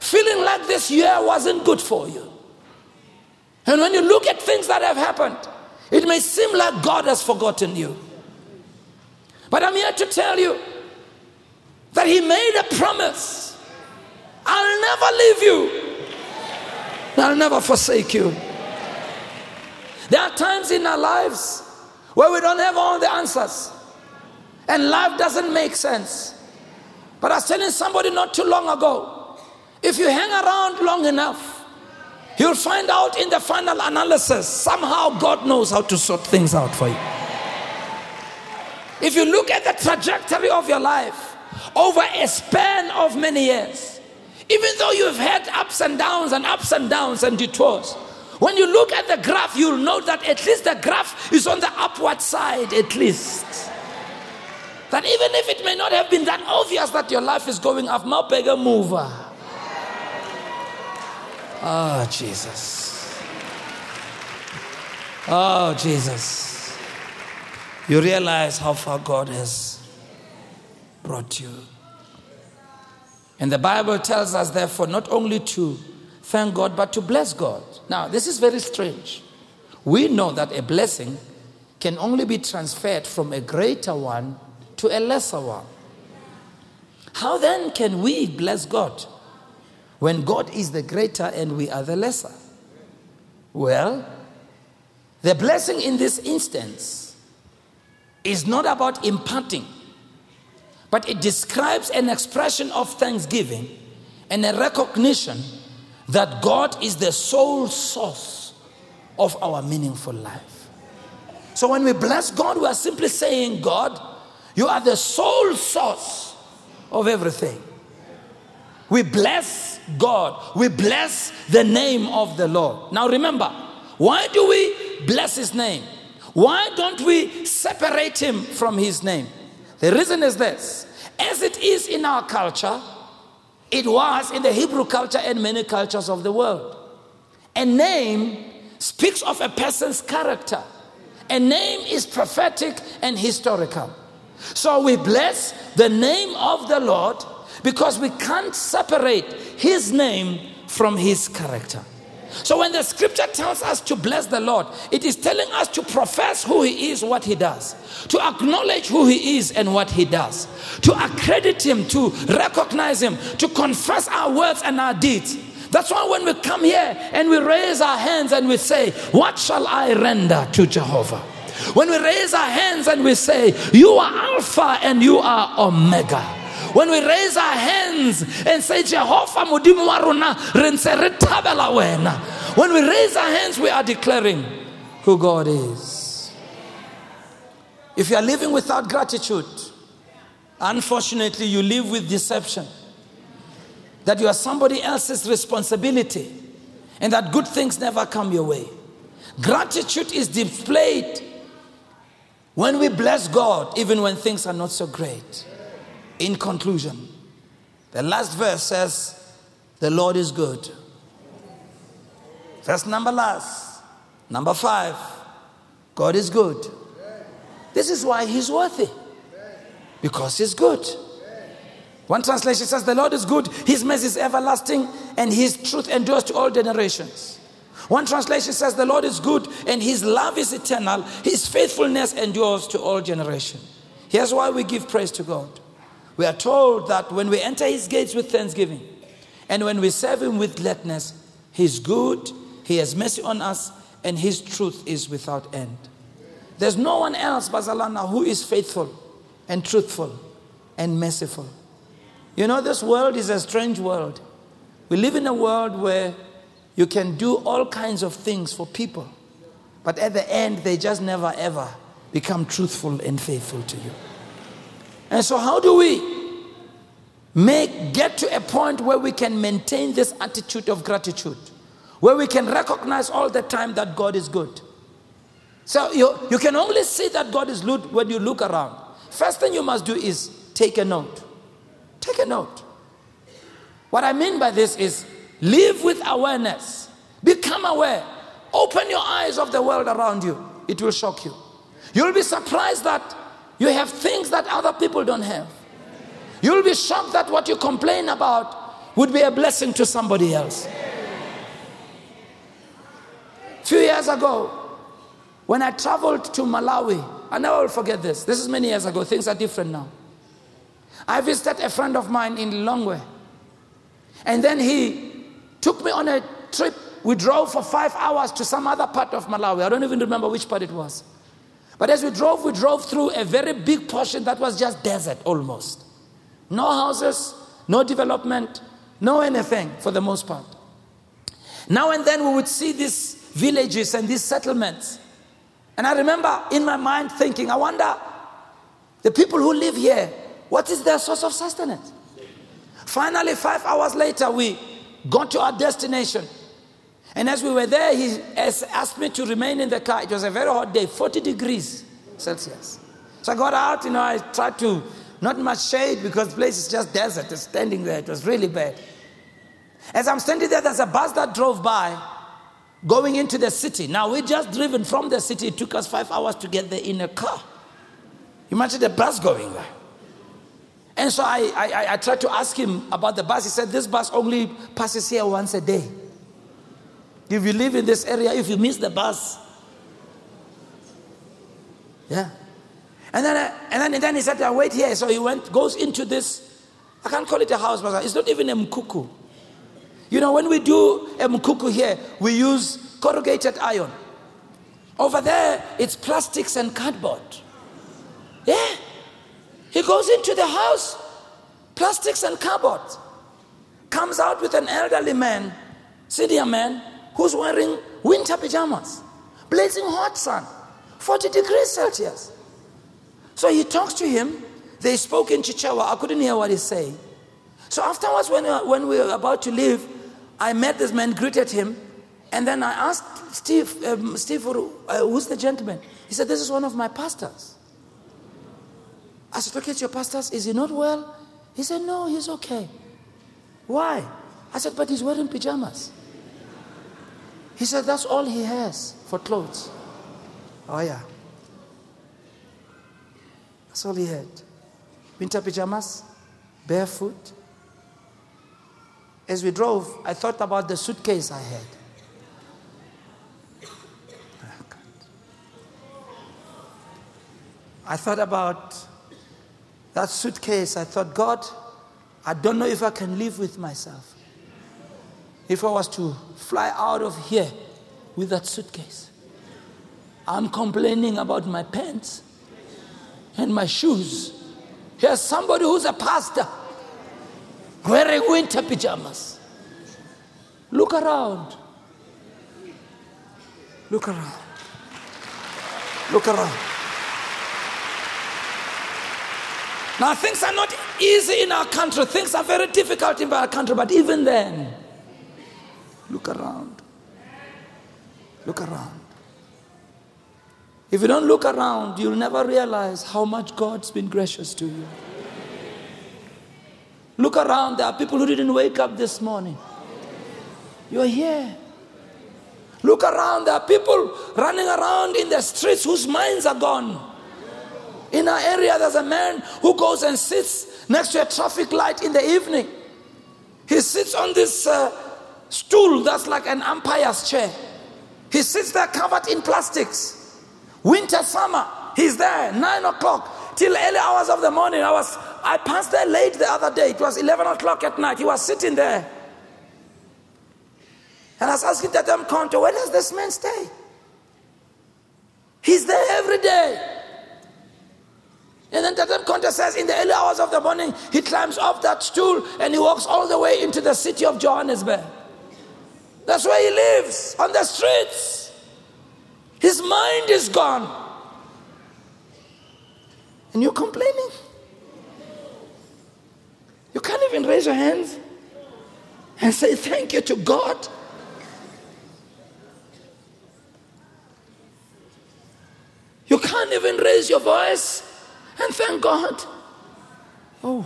feeling like this year wasn't good for you. And when you look at things that have happened, it may seem like God has forgotten you. But I'm here to tell you that He made a promise I'll never leave you, I'll never forsake you. There are times in our lives where we don't have all the answers and life doesn't make sense. But I was telling somebody not too long ago if you hang around long enough, you'll find out in the final analysis somehow God knows how to sort things out for you. If you look at the trajectory of your life over a span of many years, even though you've had ups and downs and ups and downs and detours, when you look at the graph, you'll know that at least the graph is on the upward side, at least. That even if it may not have been that obvious that your life is going up, bigger mover. Oh, Jesus. Oh, Jesus. You realize how far God has brought you. And the Bible tells us, therefore, not only to thank God, but to bless God. Now, this is very strange. We know that a blessing can only be transferred from a greater one to a lesser one. How then can we bless God when God is the greater and we are the lesser? Well, the blessing in this instance is not about imparting, but it describes an expression of thanksgiving and a recognition that God is the sole source of our meaningful life. So when we bless God, we are simply saying, God, you are the sole source of everything. We bless God. We bless the name of the Lord. Now remember, why do we bless his name? Why don't we separate him from his name? The reason is this as it is in our culture, it was in the Hebrew culture and many cultures of the world. A name speaks of a person's character, a name is prophetic and historical. So we bless the name of the Lord because we can't separate his name from his character. So when the scripture tells us to bless the Lord, it is telling us to profess who he is, what he does, to acknowledge who he is and what he does, to accredit him, to recognize him, to confess our words and our deeds. That's why when we come here and we raise our hands and we say, What shall I render to Jehovah? When we raise our hands and we say, You are Alpha and you are Omega. When we raise our hands and say, Jehovah Mudimu waruna, wena. When we raise our hands, we are declaring who God is. If you are living without gratitude, unfortunately, you live with deception. That you are somebody else's responsibility and that good things never come your way. Gratitude is displayed when we bless God, even when things are not so great. In conclusion, the last verse says, The Lord is good. Verse number last, number five, God is good. This is why He's worthy, because He's good. One translation says, The Lord is good, His mercy is everlasting, and His truth endures to all generations. One translation says, The Lord is good and his love is eternal, his faithfulness endures to all generations. Here's why we give praise to God. We are told that when we enter his gates with thanksgiving and when we serve him with gladness, he's good, he has mercy on us, and his truth is without end. There's no one else, Bazalana, who is faithful and truthful and merciful. You know, this world is a strange world. We live in a world where you can do all kinds of things for people, but at the end, they just never ever become truthful and faithful to you. And so, how do we make get to a point where we can maintain this attitude of gratitude, where we can recognize all the time that God is good? So you, you can only see that God is good when you look around. First thing you must do is take a note. Take a note. What I mean by this is Live with awareness. Become aware. Open your eyes of the world around you. It will shock you. You'll be surprised that you have things that other people don't have. You'll be shocked that what you complain about, would be a blessing to somebody else. A few years ago, when I traveled to Malawi, I never will forget this. This is many years ago. Things are different now. I visited a friend of mine in Lilongwe. And then he took me on a trip. We drove for five hours to some other part of Malawi. I don't even remember which part it was. But as we drove, we drove through a very big portion that was just desert almost. No houses, no development, no anything for the most part. Now and then we would see these villages and these settlements. And I remember in my mind thinking, I wonder, the people who live here, what is their source of sustenance? Finally, five hours later, we got to our destination. And as we were there, he asked me to remain in the car. It was a very hot day, 40 degrees Celsius. So I got out, you know, I tried to, not much shade because the place is just desert, standing there. It was really bad. As I'm standing there, there's a bus that drove by going into the city. Now, we just driven from the city. It took us five hours to get there in a car. Imagine the bus going there. And so I, I, I tried to ask him about the bus. He said, This bus only passes here once a day. If you live in this area, if you miss the bus, yeah. And then, uh, and then, and then he said, I wait here. So he went, goes into this, I can't call it a house, but it's not even a mkuku. You know, when we do a mkuku here, we use corrugated iron. Over there, it's plastics and cardboard. Yeah. He goes into the house, plastics and cardboard. Comes out with an elderly man, senior man, who's wearing winter pajamas, blazing hot sun, 40 degrees Celsius. So he talks to him. They spoke in Chichewa. I couldn't hear what he's saying. So afterwards, when, when we were about to leave, I met this man, greeted him, and then I asked Steve, um, Steve, uh, who's the gentleman? He said, This is one of my pastors. I said, Look at your pastors. Is he not well? He said, No, he's okay. Why? I said, But he's wearing pajamas. He said, That's all he has for clothes. Oh, yeah. That's all he had. Winter pajamas, barefoot, as we drove, I thought about the suitcase I had. Ah, I thought about that suitcase. I thought, God, I don't know if I can live with myself. If I was to fly out of here with that suitcase, I'm complaining about my pants and my shoes. Here's somebody who's a pastor wearing winter pajamas. Look around. Look around. Look around. Now, things are not easy in our country. Things are very difficult in our country, but even then, look around. Look around. If you don't look around, you'll never realize how much God's been gracious to you. Look around, there are people who didn't wake up this morning. You're here. Look around, there are people running around in the streets whose minds are gone. In our area, there's a man who goes and sits next to a traffic light in the evening. He sits on this uh, stool that's like an umpire's chair. He sits there covered in plastics. Winter, summer, he's there, nine o'clock till early hours of the morning. I was I passed there late the other day. It was 11 o'clock at night. He was sitting there. And I was asking Tatam Konto, where does this man stay? He's there every day. And then Tatam Konto says, in the early hours of the morning, he climbs off that stool and he walks all the way into the city of Johannesburg. That's where he lives, on the streets. His mind is gone. And you're complaining? You can't even raise your hands and say thank you to God. You can't even raise your voice and thank God. Oh.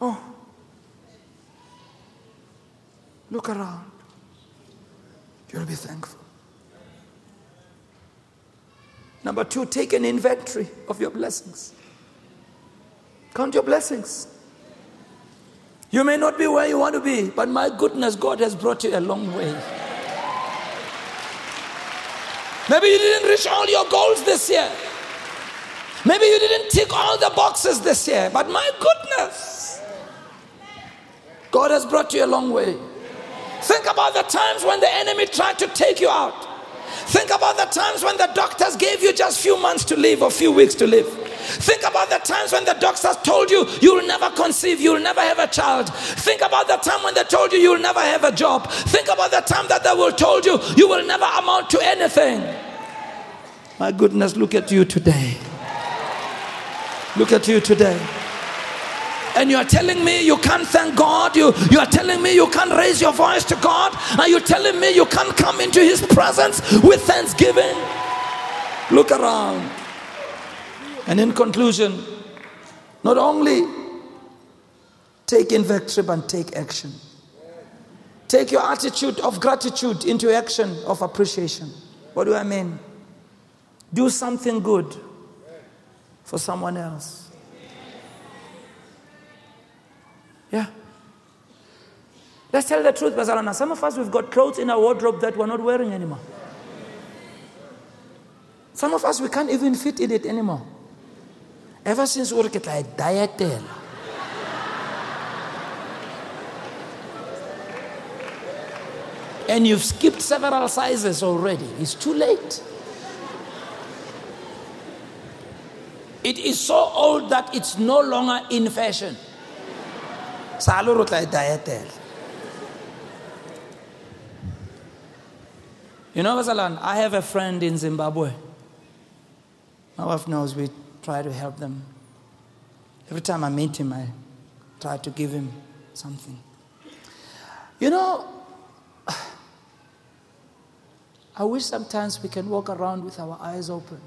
Oh. Look around. You'll be thankful. Number two, take an inventory of your blessings. Count your blessings. You may not be where you want to be, but my goodness, God has brought you a long way. Maybe you didn't reach all your goals this year. Maybe you didn't tick all the boxes this year, but my goodness, God has brought you a long way. Think about the times when the enemy tried to take you out. Think about the times when the doctors gave you just few months to live or few weeks to live. Think about the times when the doctors told you you'll never conceive, you'll never have a child. Think about the time when they told you you'll never have a job. Think about the time that they will told you you will never amount to anything. My goodness, look at you today. Look at you today. And you are telling me you can't thank God. You, you are telling me you can't raise your voice to God. Are you telling me you can't come into His presence with thanksgiving? Look around. And in conclusion, not only take invective and take action, take your attitude of gratitude into action of appreciation. What do I mean? Do something good for someone else. Yeah. Let's tell the truth, Bazalana. Some of us, we've got clothes in our wardrobe that we're not wearing anymore. Some of us, we can't even fit in it anymore. Ever since we get like. And you've skipped several sizes already. It's too late. It is so old that it's no longer in fashion. You know, Vasalan, I have a friend in Zimbabwe. My wife knows we try to help them. Every time I meet him, I try to give him something. You know, [sighs] I wish sometimes we can walk around with our eyes open.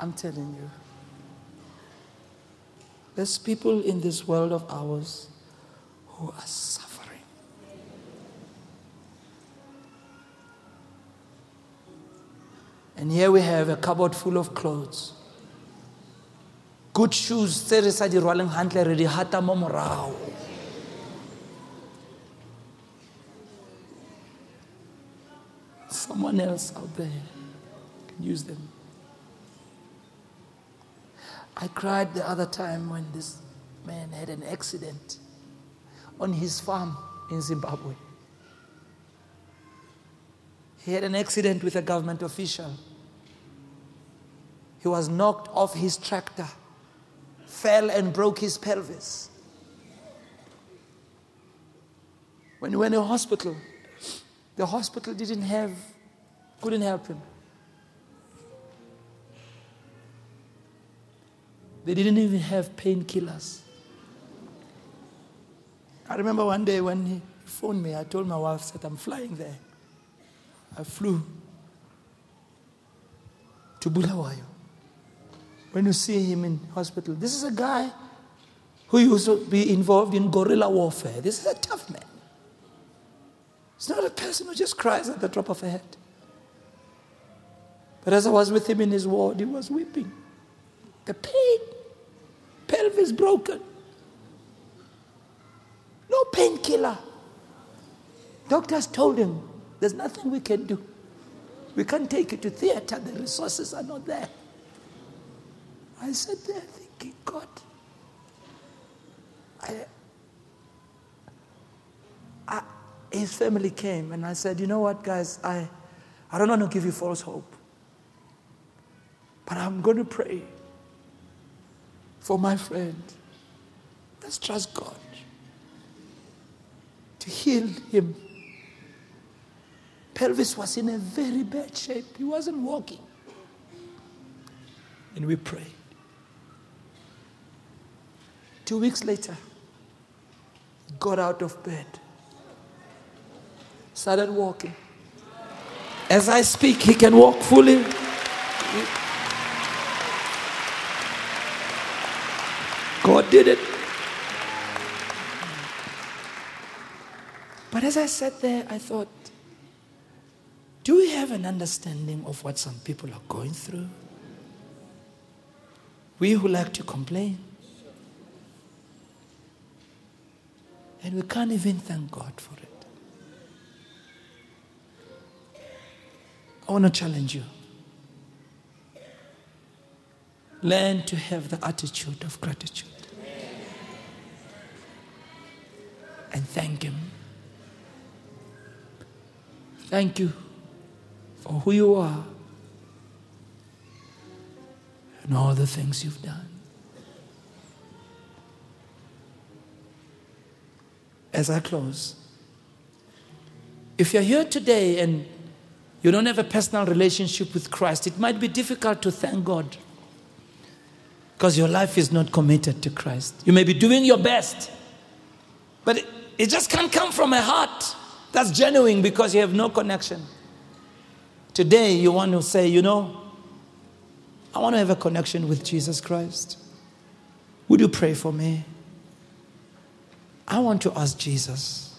I'm telling you. There's people in this world of ours who are suffering. And here we have a cupboard full of clothes. Good shoes, tse di rwaleng hantle re hata. Someone else out there can use them. I cried the other time when this man had an accident on his farm in Zimbabwe. He had an accident with a government official. He was knocked off his tractor, fell and broke his pelvis. When he went to hospital, the hospital didn't have, couldn't help him. They didn't even have painkillers. I remember one day when he phoned me, I told my wife that I'm flying there. I flew to Bulawayo. When you see him in hospital, this is a guy who used to be involved in guerrilla warfare. This is a tough man. It's not a person who just cries at the drop of a hat. But as I was with him in his ward, he was weeping. The pain pelvis broken. No painkiller. Doctors told him, there's nothing we can do. We can't take you to theater, the resources are not there. I sat there thinking, God, I, I, his family came and I said, you know what, guys, I, I don't want to give you false hope, but I'm going to pray for my friend. Let's trust God to heal him. Pelvis was in a very bad shape. He wasn't walking. And we prayed. Two weeks later, got out of bed, started walking. As I speak, he can walk fully. God did it. But as I sat there, I thought, do we have an understanding of what some people are going through? We who like to complain. And we can't even thank God for it. I want to challenge you. Learn to have the attitude of gratitude. And thank Him. Thank you for who you are and all the things you've done. As I close, if you're here today and you don't have a personal relationship with Christ, it might be difficult to thank God because your life is not committed to Christ. You may be doing your best, but it, just can't come from a heart that's genuine because you have no connection. Today, you want to say, you know, I want to have a connection with Jesus Christ. Would you pray for me? I want to ask Jesus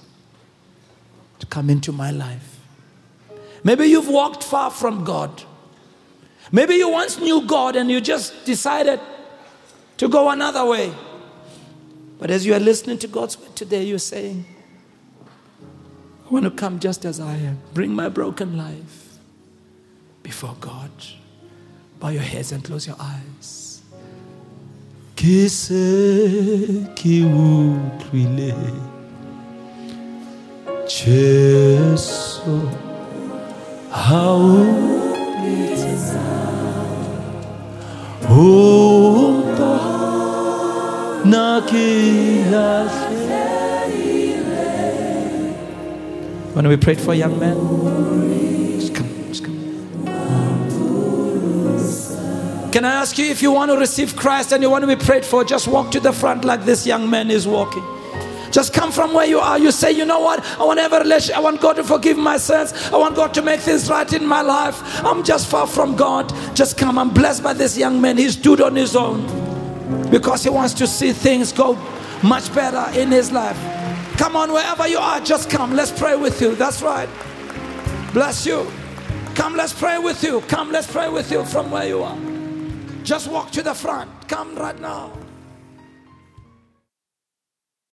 to come into my life. Maybe you've walked far from God. Maybe you once knew God and you just decided to go another way. But as you are listening to God's word today, you're saying, I want to come just as I am. Bring my broken life before God. Bow your heads and close your eyes. Qui c'est qui oublie Jésus na When we prayed for young men, just come, just come. Can I ask you if you want to receive Christ and you want to be prayed for, just walk to the front like this young man is walking. Just come from where you are. You say, you know what? I want a. I want God to forgive my sins. I want God to make things right in my life. I'm just far from God. Just come. I'm blessed by this young man. He stood on his own because he wants to see things go much better in his life. Come on, wherever you are, just come. Let's pray with you. That's right. Bless you. Come, let's pray with you. Come, let's pray with you from where you are. Just walk to the front. Come right now.